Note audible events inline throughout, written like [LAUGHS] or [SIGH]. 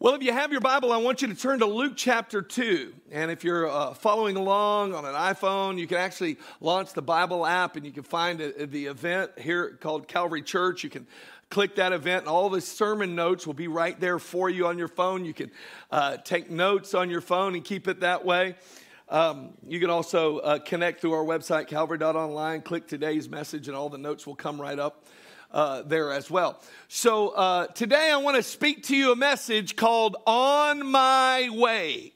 Well, if you have your Bible, I want you to turn to Luke chapter 2. And if you're uh, following along on an iPhone, you can actually launch the Bible app and you can find a, the event here called Calvary Church. You can click that event, and all the sermon notes will be right there for you on your phone. You can uh, take notes on your phone and keep it that way. Um, you can also uh, connect through our website, calvary.online, click today's message, and all the notes will come right up uh, there as well. So uh, today I want to speak to you a message called On My Way.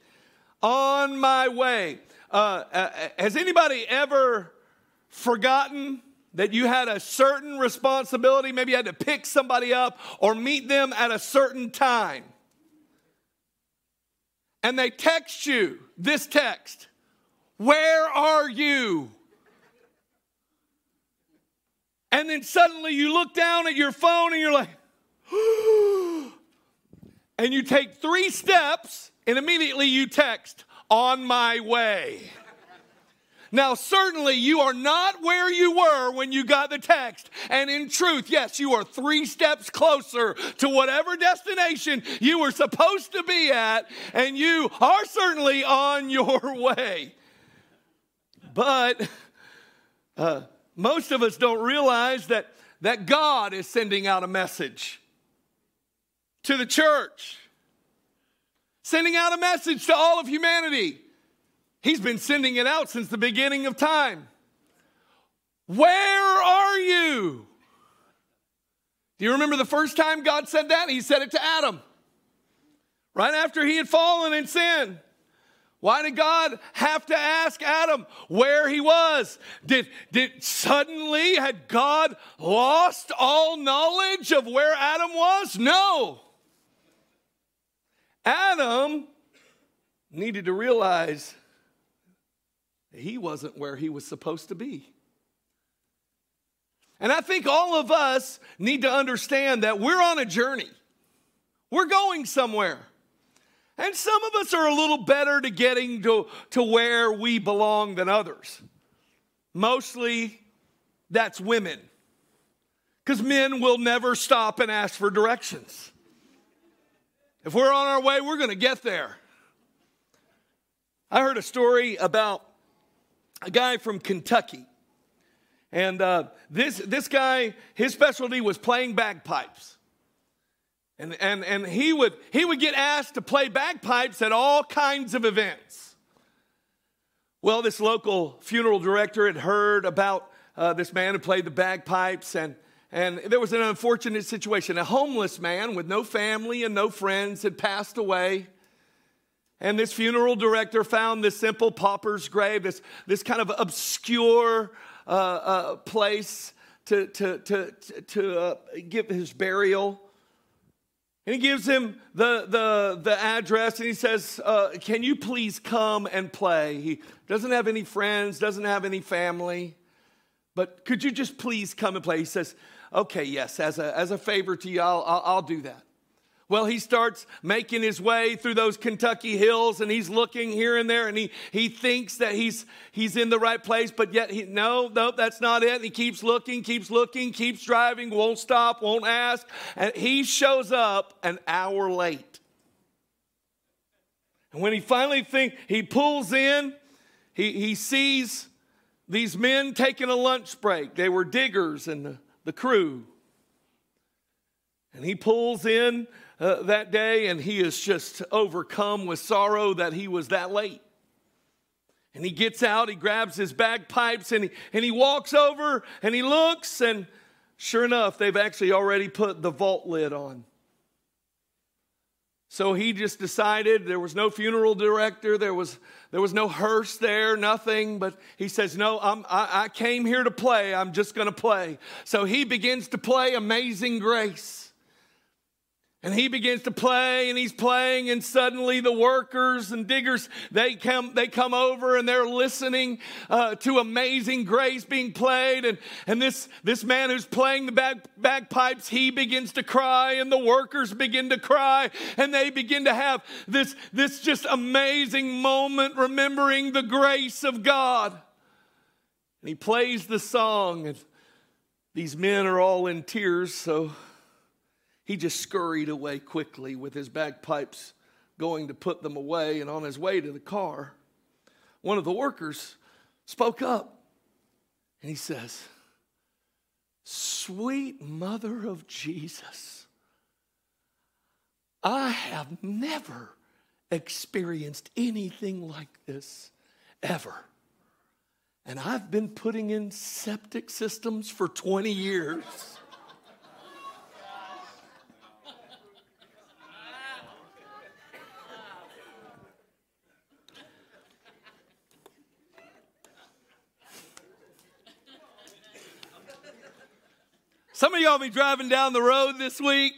On My Way. Uh, uh, has anybody ever forgotten that you had a certain responsibility? Maybe you had to pick somebody up or meet them at a certain time. And they text you this text Where are you? And then suddenly you look down at your phone and you're like, [GASPS] and you take three steps and immediately you text, on my way. Now, certainly you are not where you were when you got the text. And in truth, yes, you are three steps closer to whatever destination you were supposed to be at, and you are certainly on your [LAUGHS] way. But uh, most of us don't realize that, that God is sending out a message to the church, sending out a message to all of humanity. He's been sending it out since the beginning of time. Where are you? Do you remember the first time God said that? He said it to Adam, right after he had fallen in sin. Why did God have to ask Adam where he was? Did, did suddenly had God lost all knowledge of where Adam was? No. Adam needed to realize he wasn't where he was supposed to be. And I think all of us need to understand that we're on a journey. We're going somewhere. And some of us are a little better to getting to, to where we belong than others. Mostly that's women. Because men will never stop and ask for directions. If we're on our way, we're going to get there. I heard a story about a guy from Kentucky. And uh, this, this guy, his specialty was playing bagpipes. And, and, and he, would, he would get asked to play bagpipes at all kinds of events. Well, this local funeral director had heard about uh, this man who played the bagpipes, and, and there was an unfortunate situation. A homeless man with no family and no friends had passed away. And this funeral director found this simple pauper's grave, this, this kind of obscure uh, uh, place to, to, to, to uh, give his burial. And he gives him the, the, the address and he says, uh, Can you please come and play? He doesn't have any friends, doesn't have any family, but could you just please come and play? He says, Okay, yes, as a, as a favor to you, I'll, I'll, I'll do that. Well, he starts making his way through those Kentucky hills and he's looking here and there and he, he thinks that he's, he's in the right place, but yet he, no, no, that's not it. And he keeps looking, keeps looking, keeps driving, won't stop, won't ask. And he shows up an hour late. And when he finally think he pulls in, he, he sees these men taking a lunch break. They were diggers and the, the crew. And he pulls in uh, that day, and he is just overcome with sorrow that he was that late. And he gets out, he grabs his bagpipes, and he, and he walks over and he looks, and sure enough, they've actually already put the vault lid on. So he just decided there was no funeral director, there was, there was no hearse there, nothing. But he says, No, I'm, I, I came here to play. I'm just going to play. So he begins to play Amazing Grace. And he begins to play and he's playing and suddenly the workers and diggers, they come, they come over and they're listening uh, to amazing grace being played. And, and this, this man who's playing the bag, bagpipes, he begins to cry and the workers begin to cry and they begin to have this, this just amazing moment remembering the grace of God. And he plays the song and these men are all in tears, so he just scurried away quickly with his bagpipes going to put them away. And on his way to the car, one of the workers spoke up and he says, Sweet mother of Jesus, I have never experienced anything like this ever. And I've been putting in septic systems for 20 years. Some of y'all be driving down the road this week.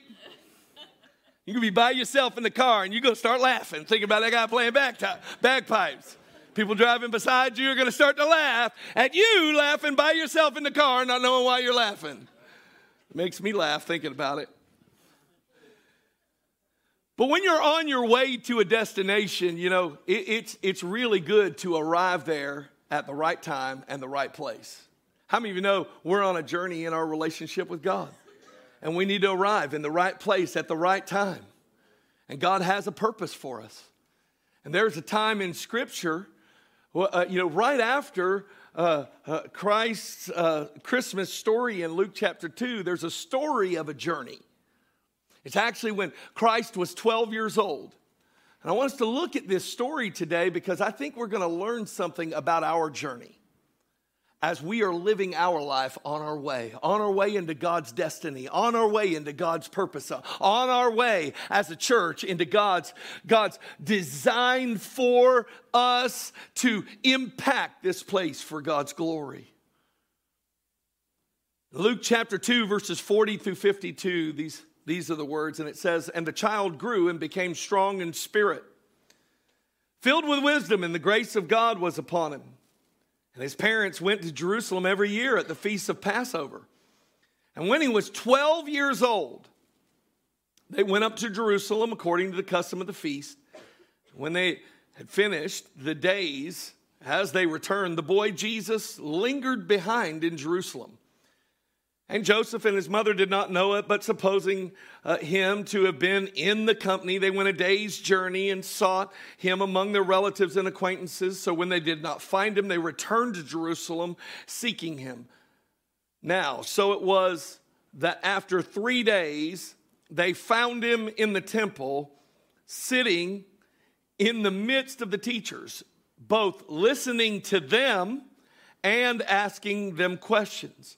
You can be by yourself in the car and you're to start laughing, thinking about that guy playing bagpipes. People driving beside you are going to start to laugh at you laughing by yourself in the car, not knowing why you're laughing. It makes me laugh thinking about it. But when you're on your way to a destination, you know, it, it's, it's really good to arrive there at the right time and the right place. How many of you know we're on a journey in our relationship with God? And we need to arrive in the right place at the right time. And God has a purpose for us. And there's a time in Scripture, uh, you know, right after uh, uh, Christ's uh, Christmas story in Luke chapter 2, there's a story of a journey. It's actually when Christ was 12 years old. And I want us to look at this story today because I think we're going to learn something about our journey as we are living our life on our way, on our way into God's destiny, on our way into God's purpose, on our way as a church into God's, God's design for us to impact this place for God's glory. Luke chapter 2, verses 40 through 52, these, these are the words, and it says, And the child grew and became strong in spirit, filled with wisdom, and the grace of God was upon him. And his parents went to Jerusalem every year at the feast of Passover. And when he was 12 years old, they went up to Jerusalem according to the custom of the feast. When they had finished the days, as they returned, the boy Jesus lingered behind in Jerusalem. And Joseph and his mother did not know it, but supposing uh, him to have been in the company, they went a day's journey and sought him among their relatives and acquaintances. So when they did not find him, they returned to Jerusalem seeking him. Now, so it was that after three days, they found him in the temple, sitting in the midst of the teachers, both listening to them and asking them questions.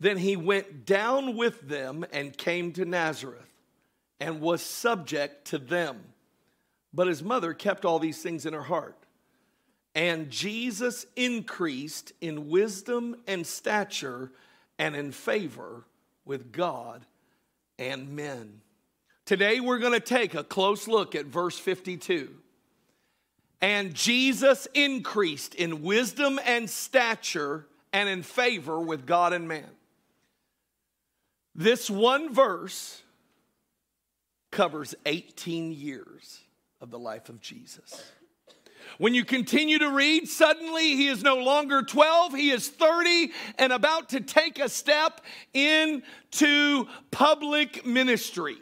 Then he went down with them and came to Nazareth and was subject to them. But his mother kept all these things in her heart. And Jesus increased in wisdom and stature and in favor with God and men. Today we're going to take a close look at verse 52. And Jesus increased in wisdom and stature and in favor with God and man. This one verse covers 18 years of the life of Jesus. When you continue to read, suddenly he is no longer 12, he is 30 and about to take a step into public ministry.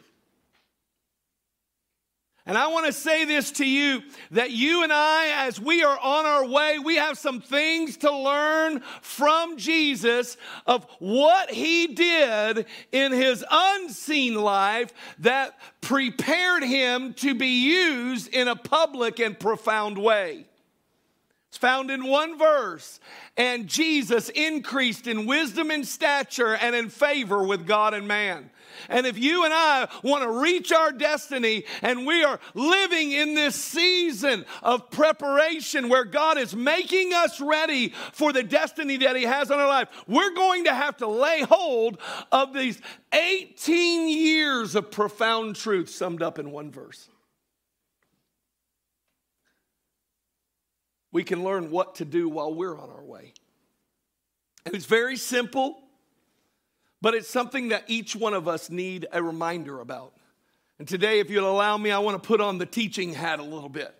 And I want to say this to you that you and I, as we are on our way, we have some things to learn from Jesus of what he did in his unseen life that prepared him to be used in a public and profound way. It's found in one verse. And Jesus increased in wisdom and stature and in favor with God and man. And if you and I want to reach our destiny, and we are living in this season of preparation where God is making us ready for the destiny that He has on our life, we're going to have to lay hold of these 18 years of profound truth summed up in one verse. We can learn what to do while we're on our way. And it's very simple but it's something that each one of us need a reminder about. And today, if you'll allow me, I want to put on the teaching hat a little bit.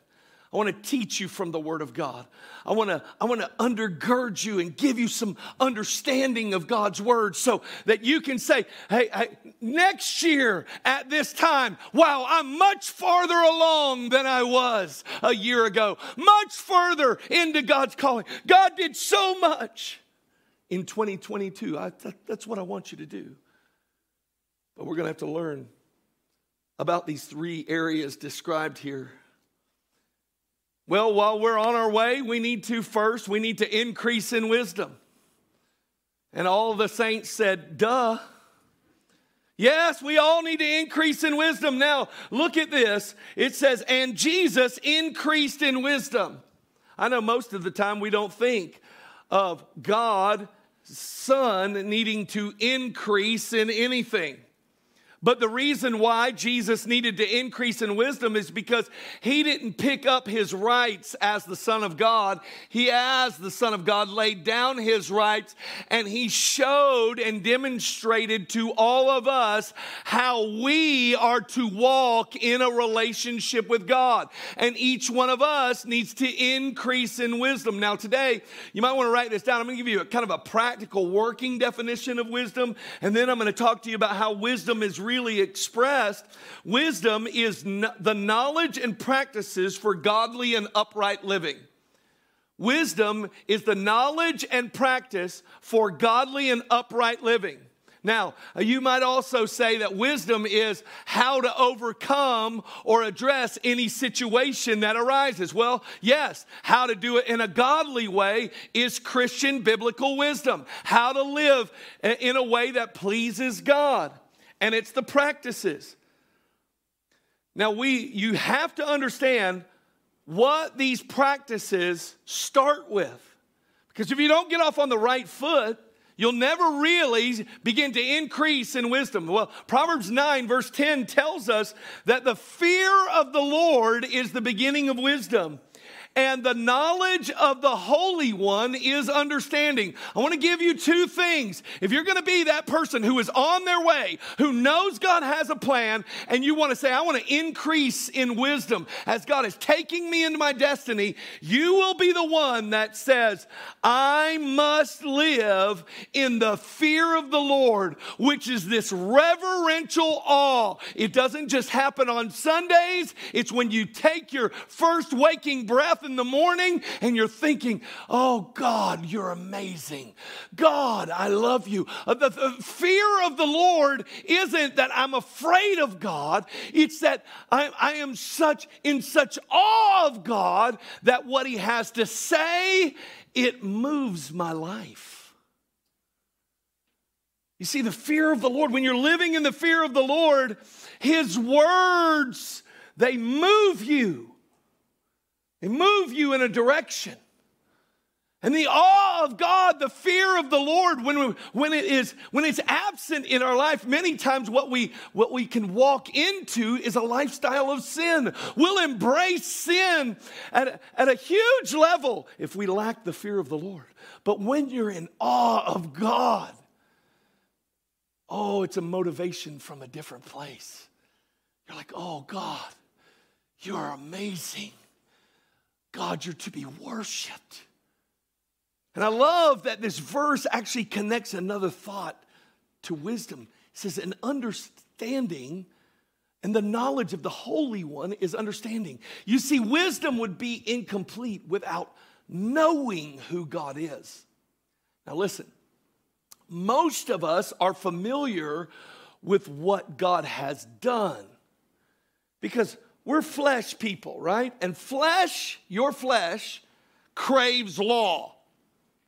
I want to teach you from the Word of God. I want to, I want to undergird you and give you some understanding of God's Word so that you can say, hey, hey, next year at this time, wow, I'm much farther along than I was a year ago, much further into God's calling. God did so much in 2022. I, that, that's what I want you to do. But we're going to have to learn about these three areas described here well, while we're on our way, we need to first, we need to increase in wisdom. And all the saints said, duh. Yes, we all need to increase in wisdom. Now, look at this. It says, and Jesus increased in wisdom. I know most of the time we don't think of God, Son, needing to increase in anything. But the reason why Jesus needed to increase in wisdom is because he didn't pick up his rights as the Son of God. He, as the Son of God, laid down his rights and he showed and demonstrated to all of us how we are to walk in a relationship with God. And each one of us needs to increase in wisdom. Now, today, you might want to write this down. I'm going to give you a kind of a practical working definition of wisdom, and then I'm going to talk to you about how wisdom is really expressed, wisdom is the knowledge and practices for godly and upright living. Wisdom is the knowledge and practice for godly and upright living. Now, you might also say that wisdom is how to overcome or address any situation that arises. Well, yes, how to do it in a godly way is Christian biblical wisdom. How to live in a way that pleases God and it's the practices. Now we you have to understand what these practices start with. Because if you don't get off on the right foot, you'll never really begin to increase in wisdom. Well, Proverbs 9, verse 10 tells us that the fear of the Lord is the beginning of wisdom and the knowledge of the Holy One is understanding. I want to give you two things. If you're going to be that person who is on their way, who knows God has a plan, and you want to say, I want to increase in wisdom as God is taking me into my destiny, you will be the one that says, I must live in the fear of the Lord, which is this reverential awe. It doesn't just happen on Sundays, it's when you take your first waking breath in the morning and you're thinking, oh God, you're amazing. God, I love you. Uh, the, the fear of the Lord isn't that I'm afraid of God, it's that I, I am such in such awe of God that what He has to say, it moves my life. You see, the fear of the Lord, when you're living in the fear of the Lord, His words, they move you. They move you in a direction. And the awe of God, the fear of the Lord, when, we, when, it is, when it's absent in our life, many times what we, what we can walk into is a lifestyle of sin. We'll embrace sin at, at a huge level if we lack the fear of the Lord. But when you're in awe of God, oh, it's a motivation from a different place. You're like, oh, God, you are amazing. God, you're to be worshiped. And I love that this verse actually connects another thought to wisdom. It says, an understanding and the knowledge of the Holy One is understanding. You see, wisdom would be incomplete without knowing who God is. Now, listen, most of us are familiar with what God has done because we're flesh people, right? And flesh, your flesh, craves law.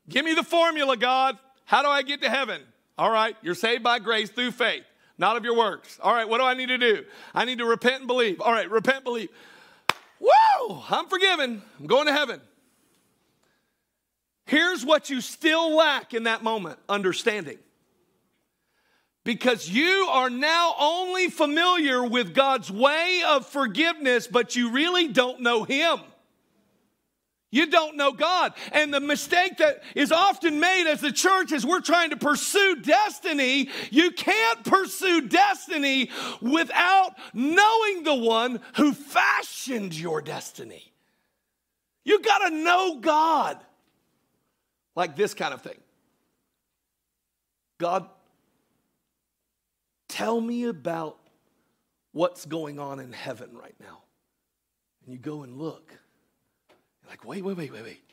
Give me the formula, God. How do I get to heaven? All right, you're saved by grace through faith, not of your works. All right, what do I need to do? I need to repent and believe. All right, repent, believe. Whoa, I'm forgiven. I'm going to heaven. Here's what you still lack in that moment understanding because you are now only familiar with God's way of forgiveness, but you really don't know Him. You don't know God. And the mistake that is often made as the church is we're trying to pursue destiny. You can't pursue destiny without knowing the one who fashioned your destiny. You got to know God. Like this kind of thing. God, tell me about what's going on in heaven right now. And you go and look like, wait, wait, wait, wait, wait.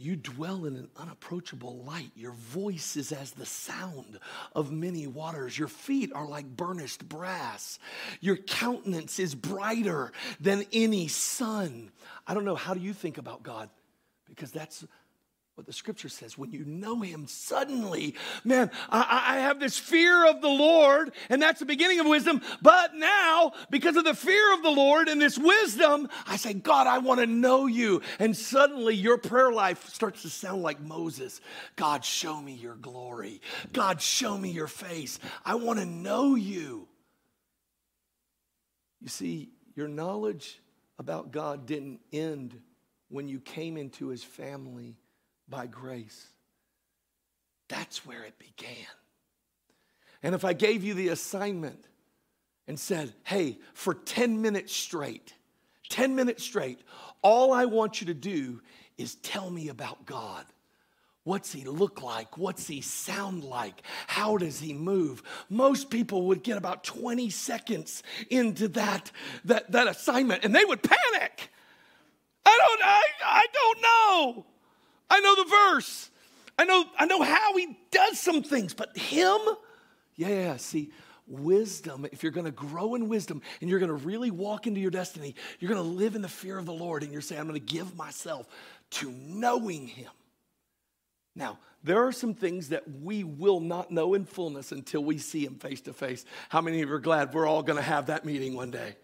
You dwell in an unapproachable light. Your voice is as the sound of many waters. Your feet are like burnished brass. Your countenance is brighter than any sun. I don't know. How do you think about God? Because that's what the scripture says when you know him suddenly man I, I, have this fear of the lord and that's the beginning of wisdom. But now because of the fear of the lord and this wisdom i say god i want to know you. And suddenly your prayer life starts to sound like moses. God show me your glory. God show me your face. I want to know you. You see your knowledge about god didn't end when you came into his family by grace. That's where it began. And if I gave you the assignment and said, hey, for 10 minutes straight, 10 minutes straight, all I want you to do is tell me about God. What's he look like? What's he sound like? How does he move? Most people would get about 20 seconds into that, that, that assignment and they would panic. I don't, I, I don't know. I know the verse. I know, I know how he does some things, but him, yeah, see, wisdom, if you're gonna grow in wisdom and you're gonna really walk into your destiny, you're gonna live in the fear of the Lord and you're saying, I'm gonna give myself to knowing him. Now, there are some things that we will not know in fullness until we see him face to face. How many of you are glad we're all gonna have that meeting one day?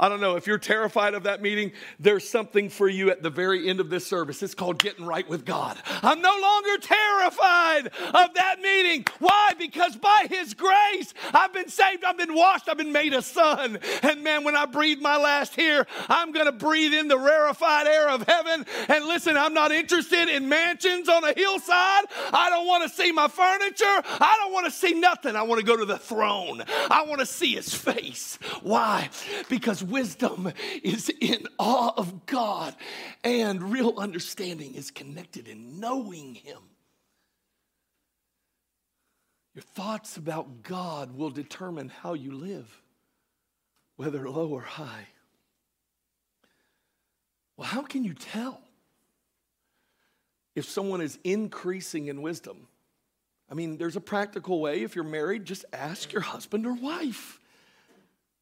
I don't know if you're terrified of that meeting, there's something for you at the very end of this service. It's called getting right with God. I'm no longer terrified of that meeting. Why? Because by His grace, I've been saved, I've been washed, I've been made a son. And man, when I breathe my last here, I'm going to breathe in the rarefied air of heaven. And listen, I'm not interested in mansions on a hillside. I don't want to see my furniture. I don't want to see nothing. I want to go to the throne. I want to see His face. Why? Because wisdom is in awe of God, and real understanding is connected in knowing Him. Your thoughts about God will determine how you live, whether low or high. Well, how can you tell if someone is increasing in wisdom? I mean, there's a practical way. If you're married, just ask your husband or wife.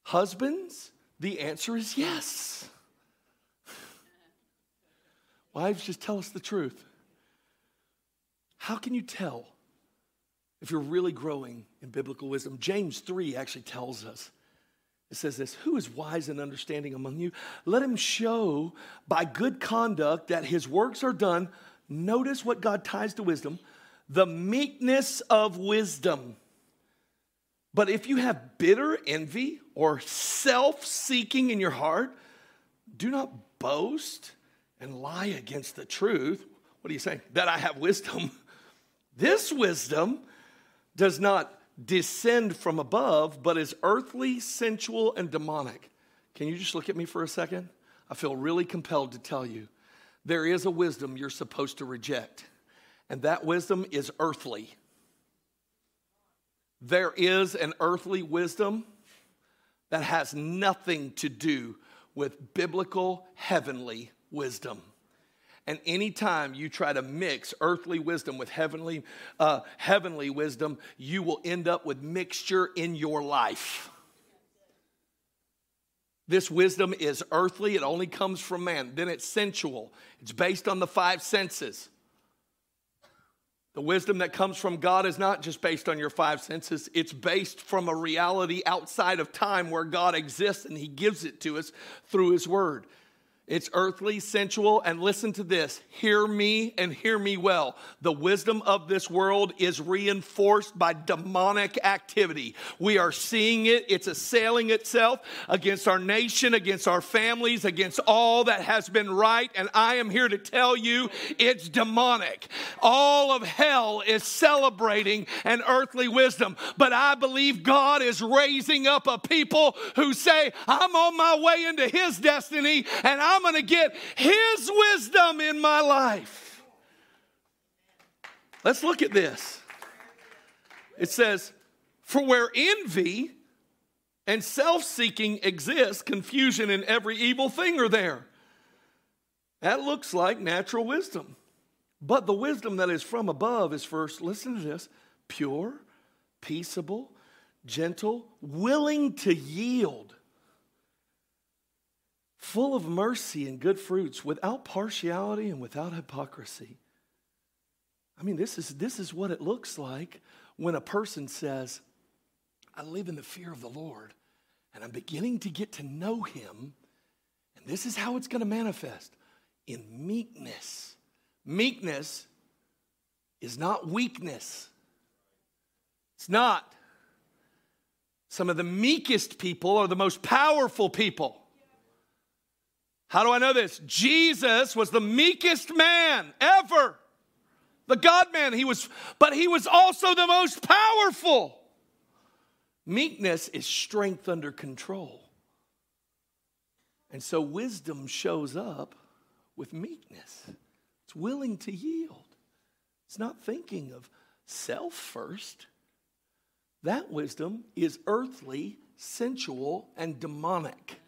Husbands, the answer is yes. Wives, just tell us the truth. How can you tell if you're really growing in biblical wisdom? James 3 actually tells us. It says this Who is wise and understanding among you? Let him show by good conduct that his works are done. Notice what God ties to wisdom the meekness of wisdom. But if you have bitter envy or self seeking in your heart, do not boast and lie against the truth. What are you saying? That I have wisdom. [LAUGHS] This wisdom does not descend from above, but is earthly, sensual, and demonic. Can you just look at me for a second? I feel really compelled to tell you there is a wisdom you're supposed to reject, and that wisdom is earthly. There is an earthly wisdom that has nothing to do with biblical heavenly wisdom. And anytime you try to mix earthly wisdom with heavenly, uh, heavenly wisdom, you will end up with mixture in your life. This wisdom is earthly, it only comes from man. Then it's sensual, it's based on the five senses. The wisdom that comes from God is not just based on your five senses, it's based from a reality outside of time where God exists and He gives it to us through His Word. It's earthly, sensual, and listen to this. Hear me and hear me well. The wisdom of this world is reinforced by demonic activity. We are seeing it. It's assailing itself against our nation, against our families, against all that has been right. And I am here to tell you it's demonic. All of hell is celebrating an earthly wisdom. But I believe God is raising up a people who say, I'm on my way into his destiny and I'm I'm going to get His wisdom in my life. Let's look at this. It says, For where envy and self seeking exists, confusion and every evil thing are there. That looks like natural wisdom. But the wisdom that is from above is first, listen to this, pure, peaceable, gentle, willing to yield full of mercy and good fruits, without partiality and without hypocrisy. I mean, this is, this is what it looks like when a person says, I live in the fear of the Lord and I'm beginning to get to know him. And this is how it's going to manifest in meekness. Meekness is not weakness, it's not. Some of the meekest people are the most powerful people. How do I know this? Jesus was the meekest man ever. The God man, he was, but he was also the most powerful. Meekness is strength under control. And so wisdom shows up with meekness. It's willing to yield. It's not thinking of self first. That wisdom is earthly, sensual, and demonic.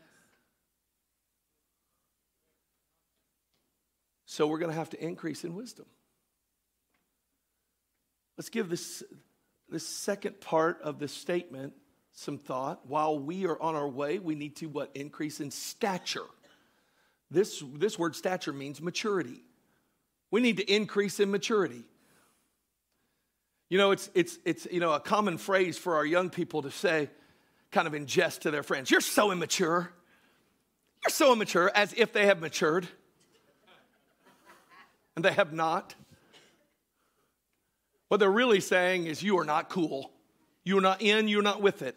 So we're going to have to increase in wisdom. Let's give this, this second part of the statement some thought. While we are on our way, we need to what? Increase in stature. This, this word stature means maturity. We need to increase in maturity. You know, it's, it's, it's you know, a common phrase for our young people to say, kind of in jest to their friends, You're so immature. You're so immature, as if they have matured and they have not. What they're really saying is, You are not cool. You're not in, you're not with it.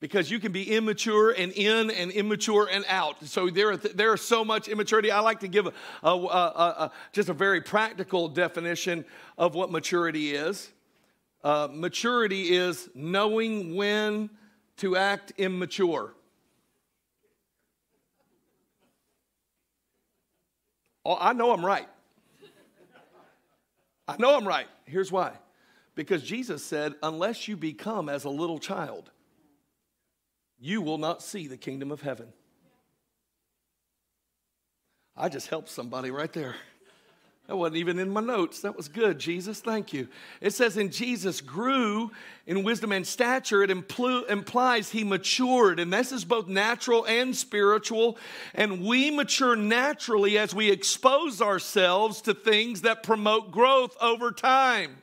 Because you can be immature and in and immature and out. So there, there is so much immaturity. I like to give a, a, a, just a very practical definition of what maturity is. Uh, maturity is knowing when to act immature. Oh, I know I'm right. I know I'm right. Here's why. Because Jesus said, unless you become as a little child, you will not see the kingdom of heaven. I just helped somebody right there. That wasn't even in my notes. That was good, Jesus. Thank you. It says, in Jesus grew in wisdom and stature. It impl- implies he matured. And this is both natural and spiritual. And we mature naturally as we expose ourselves to things that promote growth over time.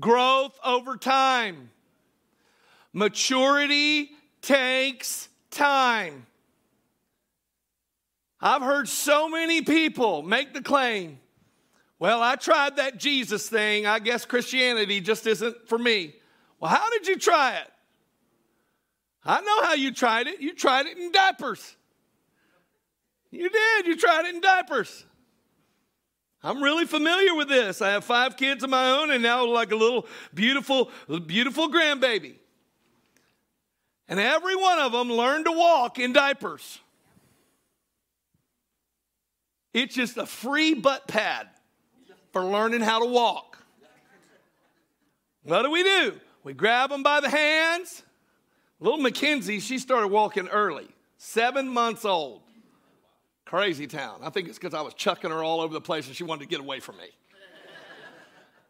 Growth over time. Maturity takes time. I've heard so many people make the claim, well, I tried that Jesus thing. I guess Christianity just isn't for me. Well, how did you try it? I know how you tried it. You tried it in diapers. You did. You tried it in diapers. I'm really familiar with this. I have five kids of my own and now like a little beautiful, beautiful grandbaby. And every one of them learned to walk in diapers. It's just a free butt pad for learning how to walk. What do we do? We grab them by the hands. Little Mackenzie, she started walking early, seven months old. Crazy town. I think it's because I was chucking her all over the place and she wanted to get away from me.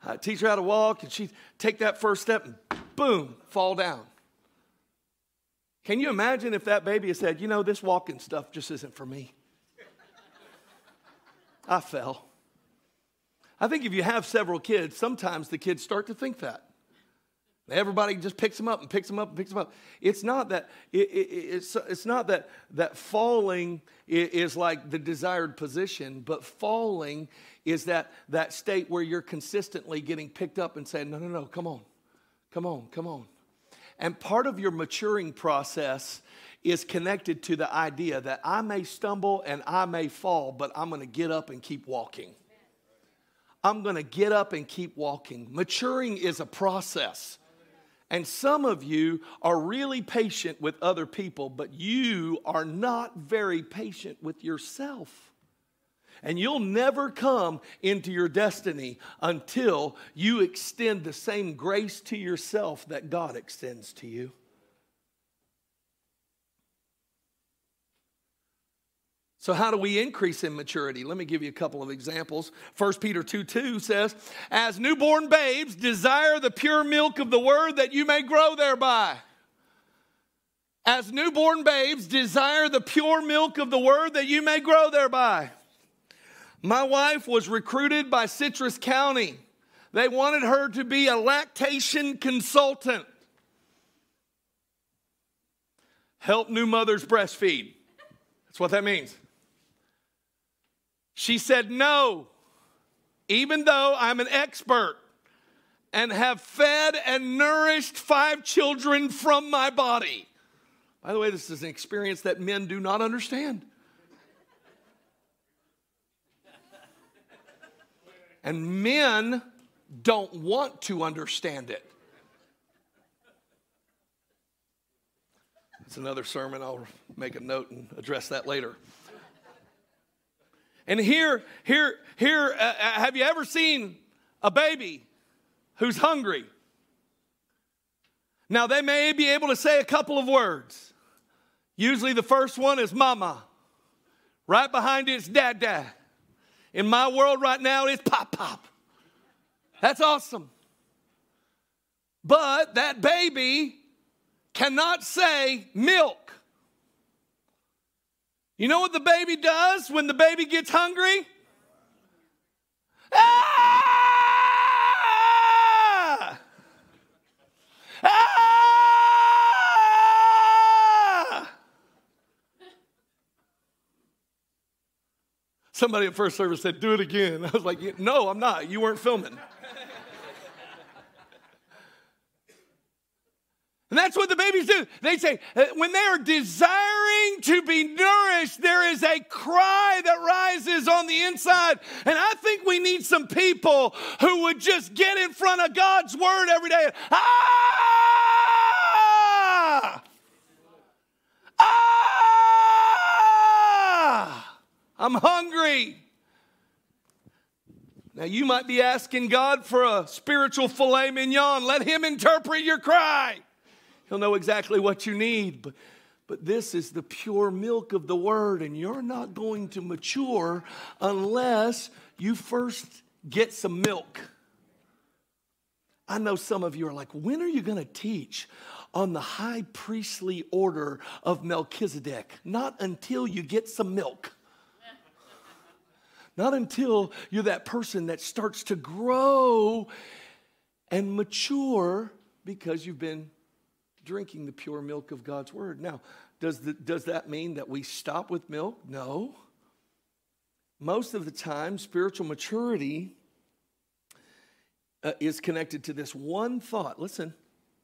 I teach her how to walk and she take that first step and boom, fall down. Can you imagine if that baby had said, you know, this walking stuff just isn't for me? I fell. I think if you have several kids, sometimes the kids start to think that. Everybody just picks them up and picks them up and picks them up. It's not that it, it, it's, it's not that that falling is like the desired position, but falling is that that state where you're consistently getting picked up and saying, "No, no, no, come on, come on, come on." And part of your maturing process is connected to the idea that I may stumble and I may fall, but I'm going to get up and keep walking. I'm going to get up and keep walking. Maturing is a process. And some of you are really patient with other people, but you are not very patient with yourself. And you'll never come into your destiny until you extend the same grace to yourself that God extends to you. So, how do we increase in maturity? Let me give you a couple of examples. 1 Peter 2 2 says, As newborn babes, desire the pure milk of the word that you may grow thereby. As newborn babes, desire the pure milk of the word that you may grow thereby. My wife was recruited by Citrus County. They wanted her to be a lactation consultant. Help new mothers breastfeed. That's what that means. She said, No, even though I'm an expert and have fed and nourished five children from my body. By the way, this is an experience that men do not understand. And men don't want to understand it. It's another sermon. I'll make a note and address that later. And here, here, here, uh, uh, have you ever seen a baby who's hungry? Now, they may be able to say a couple of words. Usually, the first one is mama. Right behind it is dad, dad. In my world right now, it's pop, pop. That's awesome. But that baby cannot say milk. You know what the baby does when the baby gets hungry? Ah! Ah! Somebody at first service said, Do it again. [LAUGHS] I was like, No, I'm not. You weren't filming. And that's what the babies do. They say, uh, when they are desiring to be nourished, there is a cry that rises on the inside. And I think we need some people who would just get in front of God's word every day. ah! Ah! I'm hungry. Now, you might be asking God for a spiritual filet mignon. Let Him interpret your cry. He'll know exactly what you need. But, but this is the pure milk of the word, and you're not going to mature unless you first get some milk. I know some of you are like, when are you going to teach on the high priestly order of Melchizedek? Not until you get some milk. Not until you're that person that starts to grow and mature because you've been drinking the pure milk of God's word. Now, does, the, does that mean that we stop with milk? No. Most of the time, spiritual maturity uh, is connected to this one thought. Listen,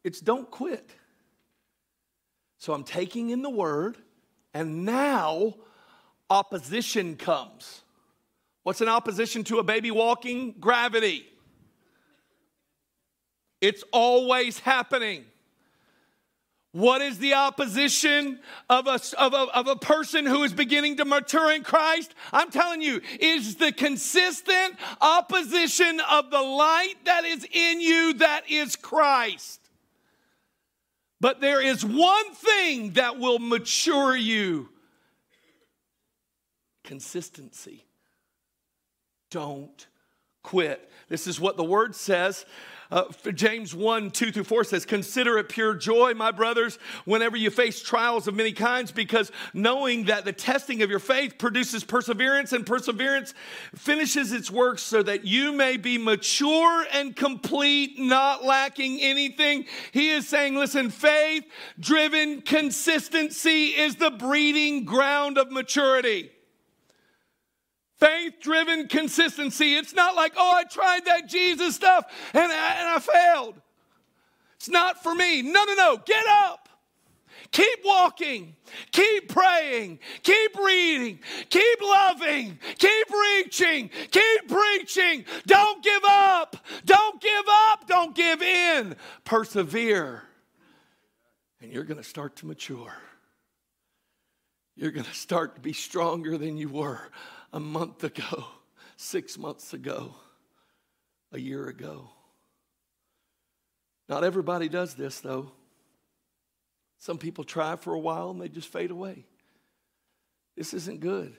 it's don't quit. So I'm taking in the word, and now opposition comes. What's an opposition to a baby walking? Gravity. It's always happening. What is the opposition of a, of, a, of a person who is beginning to mature in Christ? I'm telling you, is the consistent opposition of the light that is in you that is Christ. But there is one thing that will mature you consistency. Don't quit. This is what the word says. Uh, James 1 2 through 4 says, Consider it pure joy, my brothers, whenever you face trials of many kinds, because knowing that the testing of your faith produces perseverance, and perseverance finishes its work so that you may be mature and complete, not lacking anything. He is saying, Listen, faith driven consistency is the breeding ground of maturity. Faith driven consistency. It's not like, oh, I tried that Jesus stuff and I, and I failed. It's not for me. No, no, no. Get up. Keep walking. Keep praying. Keep reading. Keep loving. Keep reaching. Keep preaching. Don't give up. Don't give up. Don't give in. Persevere. And you're going to start to mature. You're going to start to be stronger than you were a month ago, six months ago, a year ago. Not everybody does this, though. Some people try for a while and they just fade away. This isn't good.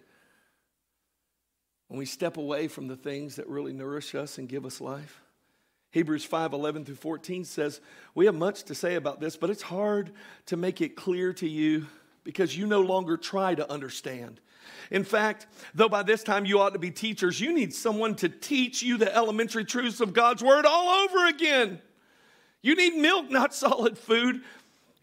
When we step away from the things that really nourish us and give us life. Hebrews 5 11 through 14 says, We have much to say about this, but it's hard to make it clear to you because you no longer try to understand. In fact, though by this time you ought to be teachers, you need someone to teach you the elementary truths of God's word all over again. You need milk, not solid food.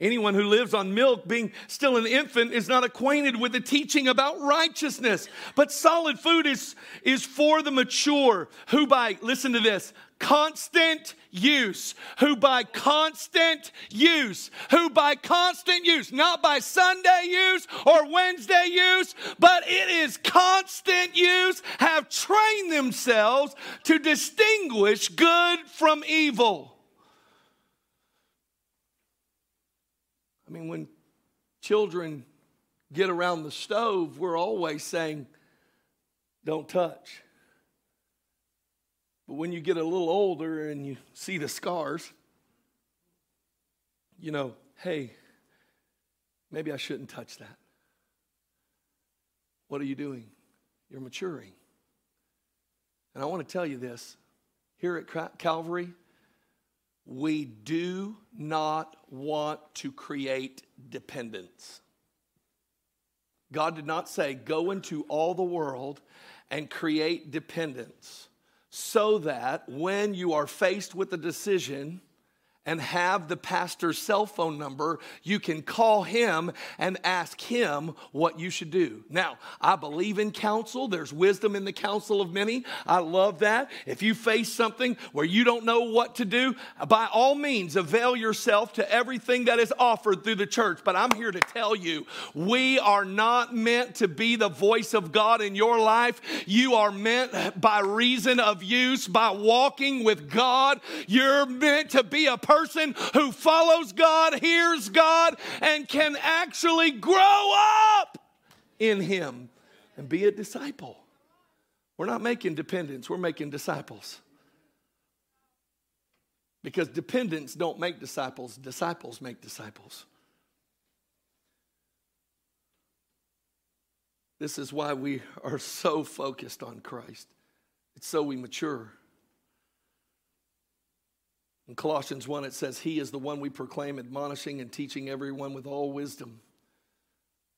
Anyone who lives on milk, being still an infant, is not acquainted with the teaching about righteousness. But solid food is, is for the mature, who by, listen to this, constant use, who by constant use, who by constant use, not by Sunday use or Wednesday use, but it is constant use, have trained themselves to distinguish good from evil. I mean, when children get around the stove, we're always saying, don't touch. But when you get a little older and you see the scars, you know, hey, maybe I shouldn't touch that. What are you doing? You're maturing. And I want to tell you this here at Calvary, we do not want to create dependence. God did not say, go into all the world and create dependence so that when you are faced with a decision, and have the pastor's cell phone number, you can call him and ask him what you should do. Now, I believe in counsel. There's wisdom in the counsel of many. I love that. If you face something where you don't know what to do, by all means, avail yourself to everything that is offered through the church. But I'm here to tell you, we are not meant to be the voice of God in your life. You are meant by reason of use, by walking with God. You're meant to be a person person who follows God, hears God, and can actually grow up in Him and be a disciple. We're not making dependents, we're making disciples. Because dependents don't make disciples, disciples make disciples. This is why we are so focused on Christ. It's so we mature. In Colossians 1, it says, He is the one we proclaim, admonishing and teaching everyone with all wisdom,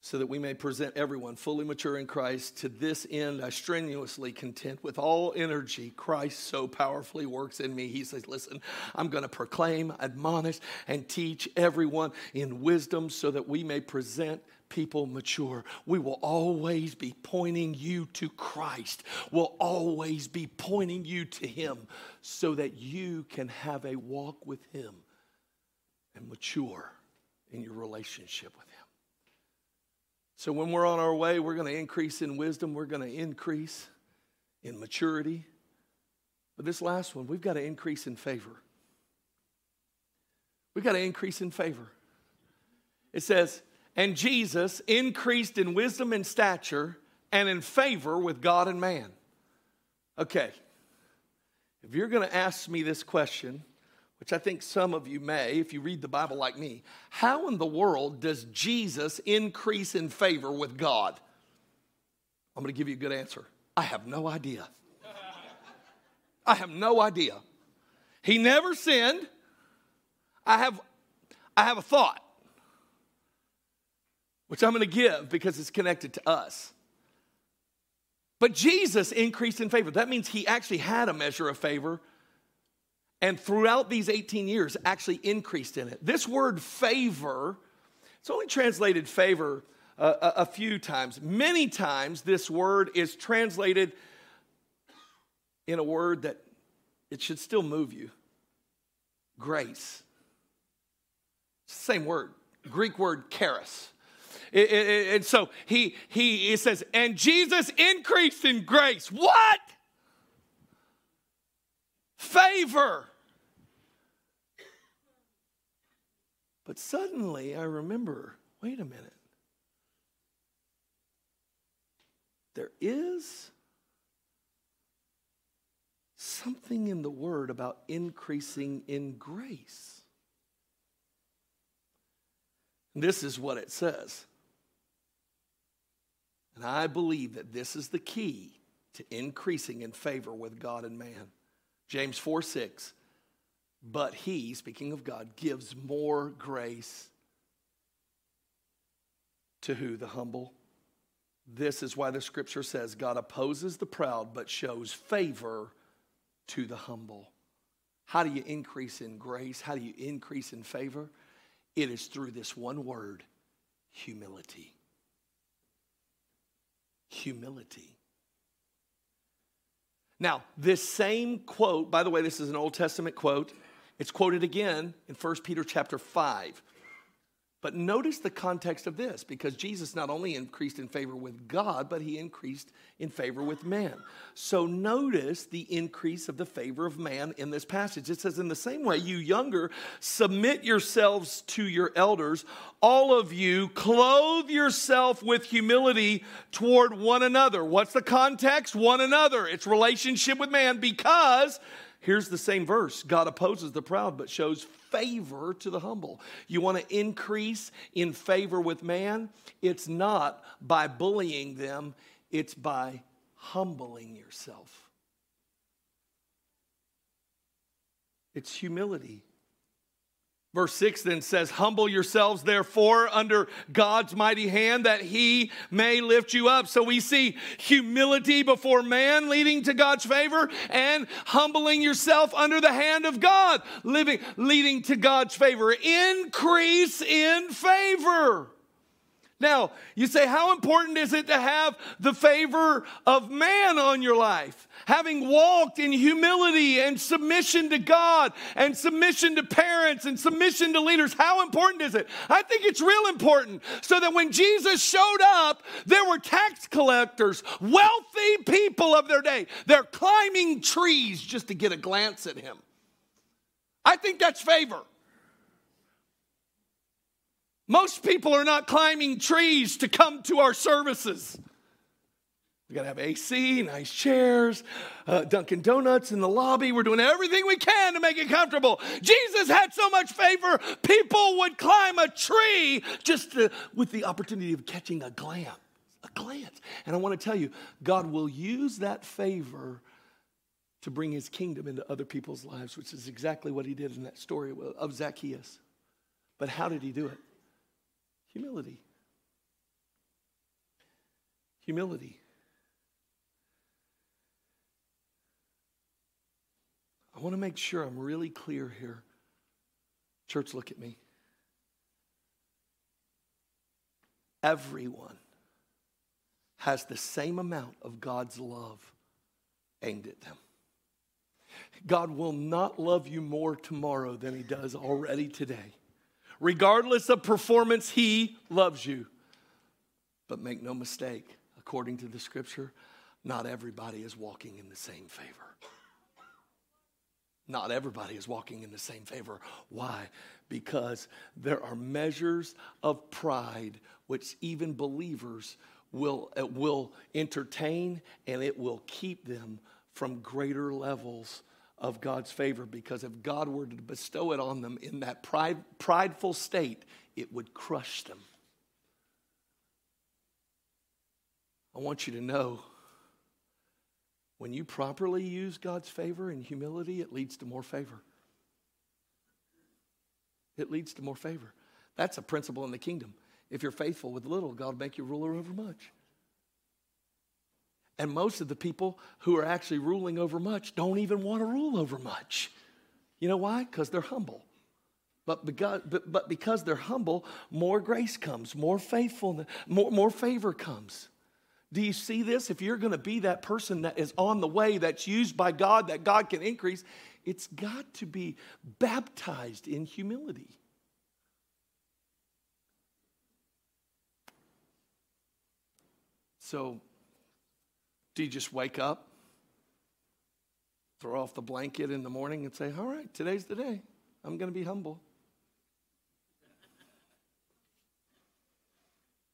so that we may present everyone fully mature in Christ. To this end, I strenuously contend with all energy. Christ so powerfully works in me. He says, Listen, I'm going to proclaim, admonish, and teach everyone in wisdom, so that we may present people mature. We will always be pointing you to Christ. We'll always be pointing you to Him so that you can have a walk with Him and mature in your relationship with Him. So when we're on our way, we're going to increase in wisdom, we're going to increase in maturity. But this last one, we've got to increase in favor. We've got to increase in favor. It says, and Jesus increased in wisdom and stature and in favor with God and man. Okay, if you're going to ask me this question, which I think some of you may if you read the Bible like me, how in the world does Jesus increase in favor with God? I'm going to give you a good answer. I have no idea. I have no idea. He never sinned. I have, I have a thought, which I'm going to give because it's connected to us. But Jesus increased in favor. That means he actually had a measure of favor and throughout these 18 years actually increased in it. This word favor, it's only translated favor uh, a, a, few times. Many times, this word is translated in a word that it should still move you grace. It's the same word, Greek word charis. And so he, he says, and Jesus increased in grace. What? Favor. But suddenly I remember wait a minute. There is something in the word about increasing in grace. This is what it says. And I believe that this is the key to increasing in favor with God and man. James 4 6. But he, speaking of God, gives more grace to who? The humble. This is why the scripture says God opposes the proud but shows favor to the humble. How do you increase in grace? How do you increase in favor? It is through this one word humility. Humility. Now, this same quote, by the way, this is an Old Testament quote. It's quoted again in 1 Peter chapter 5. But notice the context of this because Jesus not only increased in favor with God, but he increased in favor with man. So notice the increase of the favor of man in this passage. It says, In the same way, you younger, submit yourselves to your elders. All of you, clothe yourself with humility toward one another. What's the context? One another. It's relationship with man because Here's the same verse God opposes the proud, but shows favor to the humble. You want to increase in favor with man? It's not by bullying them, it's by humbling yourself. It's humility. Verse 6 then says, Humble yourselves, therefore, under God's mighty hand, that he may lift you up. So we see humility before man leading to God's favor, and humbling yourself under the hand of God, living, leading to God's favor. Increase in favor. Now, you say, how important is it to have the favor of man on your life? Having walked in humility and submission to God and submission to parents and submission to leaders, how important is it? I think it's real important so that when Jesus showed up, there were tax collectors, wealthy people of their day. They're climbing trees just to get a glance at him. I think that's favor. Most people are not climbing trees to come to our services. We got to have AC, nice chairs, uh, Dunkin' Donuts in the lobby. We're doing everything we can to make it comfortable. Jesus had so much favor, people would climb a tree just to, with the opportunity of catching a glance. A glance. And I want to tell you, God will use that favor to bring his kingdom into other people's lives, which is exactly what he did in that story of Zacchaeus. But how did he do it? Humility. Humility. I want to make sure I'm really clear here. Church, look at me. Everyone has the same amount of God's love aimed at them. God will not love you more tomorrow than he does already today. Regardless of performance, He loves you. But make no mistake, according to the scripture, not everybody is walking in the same favor. Not everybody is walking in the same favor. Why? Because there are measures of pride which even believers will, uh, will entertain and it will keep them from greater levels of God's favor because if God were to bestow it on them in that pride, prideful state, it would crush them. I want you to know When you properly use God's favor and humility, it leads to more favor. It leads to more favor. That's a principle in the kingdom. If you're faithful with little, God will make you ruler over much. And most of the people who are actually ruling over much don't even want to rule over much. You know why? Because they're humble. But because, but, because they're humble, more grace comes, more faithfulness, more, more favor comes. Do you see this? If you're going to be that person that is on the way, that's used by God, that God can increase, it's got to be baptized in humility. So, do you just wake up, throw off the blanket in the morning, and say, All right, today's the day. I'm going to be humble?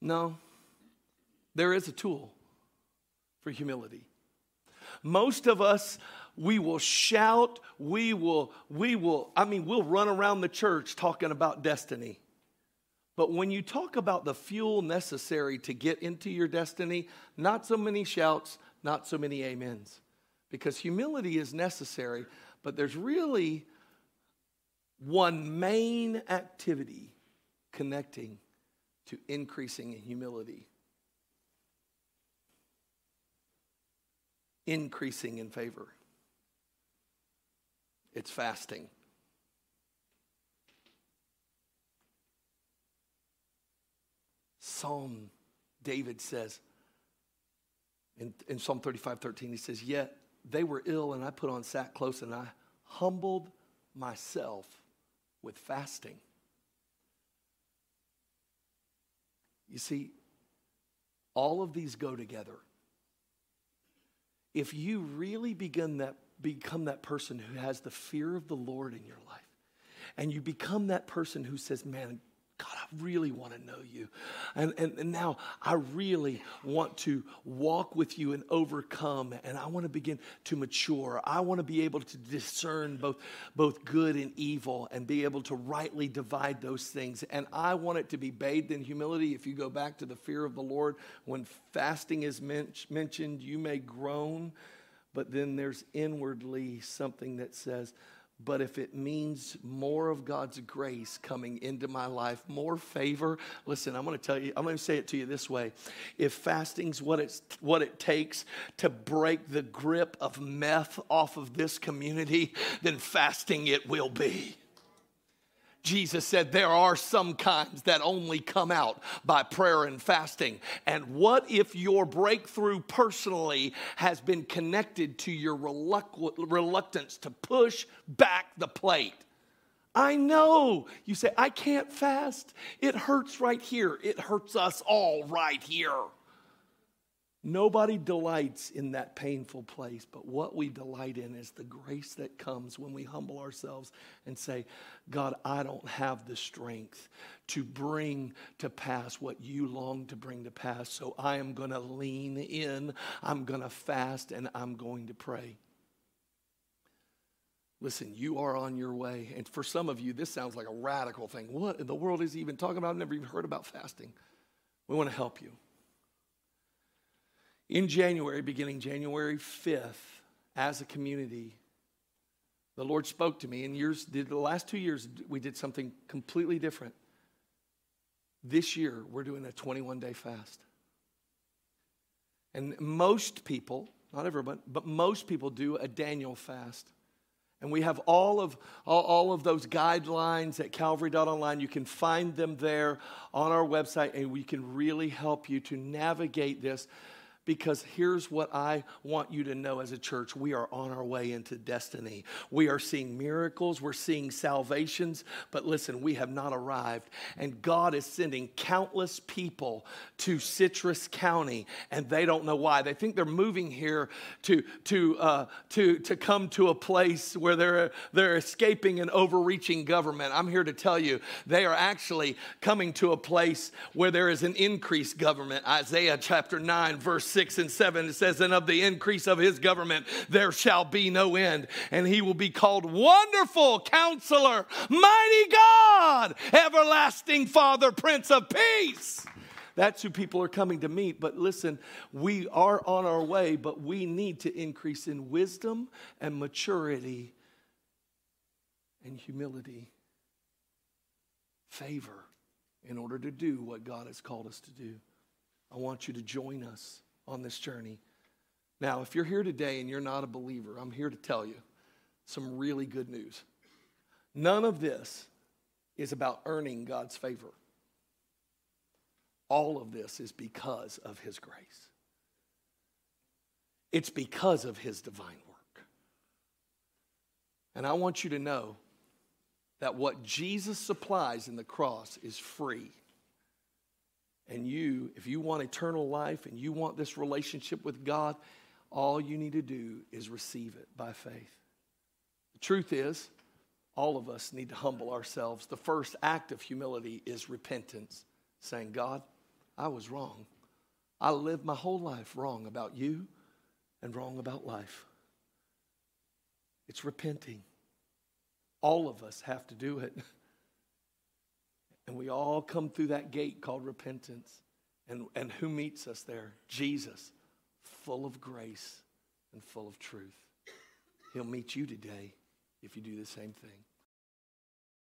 No, there is a tool for humility. Most of us, we will shout, we will, we will, I mean, we'll run around the church talking about destiny. But when you talk about the fuel necessary to get into your destiny, not so many shouts, not so many amens. Because humility is necessary, but there's really one main activity connecting to increasing in humility, increasing in favor. It's fasting. Psalm, David says in, in Psalm 35 13, he says, Yet they were ill, and I put on sackcloth, and I humbled myself with fasting. You see, all of these go together. If you really begin that, become that person who has the fear of the Lord in your life, and you become that person who says, Man, really want to know you. And, and, and, now I really want to walk with you and overcome. And I want to begin to mature. I want to be able to discern both, both good and evil and be able to rightly divide those things. And I want it to be bathed in humility. If you go back to the fear of the Lord, when fasting is men- mentioned, you may groan, but then there's inwardly something that says, but if it means more of God's grace coming into my life, more favor, listen, I'm going to tell you, I'm going to say it to you this way. If fasting's what it's what it takes to break the grip of meth off of this community, then fasting it will be. Jesus said there are some kinds that only come out by prayer and fasting. And what if your breakthrough personally has been connected to your reluctance to push back the plate? I know. You say, I can't fast. It hurts right here. It hurts us all right here. Nobody delights in that painful place, but what we delight in is the grace that comes when we humble ourselves and say, God, I don't have the strength to bring to pass what you long to bring to pass, so I am going to lean in, I'm going to fast, and I'm going to pray. Listen, you are on your way. And for some of you, this sounds like a radical thing. What in the world is he even talking about? I've never even heard about fasting. We want to help you in January, beginning January 5th, as a community, the Lord spoke to me. In years, the last two years, we did something completely different. This year, we're doing a 21 day fast. And most people, not everyone, but most people do a Daniel fast. And we have all of, all, all, of those guidelines at calvary.online. You can find them there on our website, and we can really help you to navigate this because here's what I want you to know as a church we are on our way into destiny. We are seeing miracles, we're seeing salvations, but listen, we have not arrived. And God is sending countless people to Citrus County, and they don't know why. They think they're moving here to, to, uh, to, to come to a place where they're, they're escaping an overreaching government. I'm here to tell you, they are actually coming to a place where there is an increased government. Isaiah chapter 9, verse 6 and 7, it says, And of the increase of his government there shall be no end, and he will be called Wonderful Counselor, Mighty God, Everlasting Father, Prince of Peace. That's who people are coming to meet. But listen, we are on our way, but we need to increase in wisdom and maturity and humility, favor in order to do what God has called us to do. I want you to join us on this journey. Now, if you're here today and you're not a believer, I'm here to tell you some really good news. None of this is about earning God's favor. All of this is because of His grace. It's because of His divine work. And I want you to know that what Jesus supplies in the cross is free. And you, if you want eternal life and you want this relationship with God, all you need to do is receive it by faith. The truth is, all of us need to humble ourselves. The first act of humility is repentance, saying, God, I was wrong. I lived my whole life wrong about you and wrong about life. It's repenting. All of us have to do it. [LAUGHS] And we all come through that gate called repentance. And, and who meets us there? Jesus, full of grace and full of truth. He'll meet you today if you do the same thing.